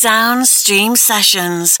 Soundstream Sessions.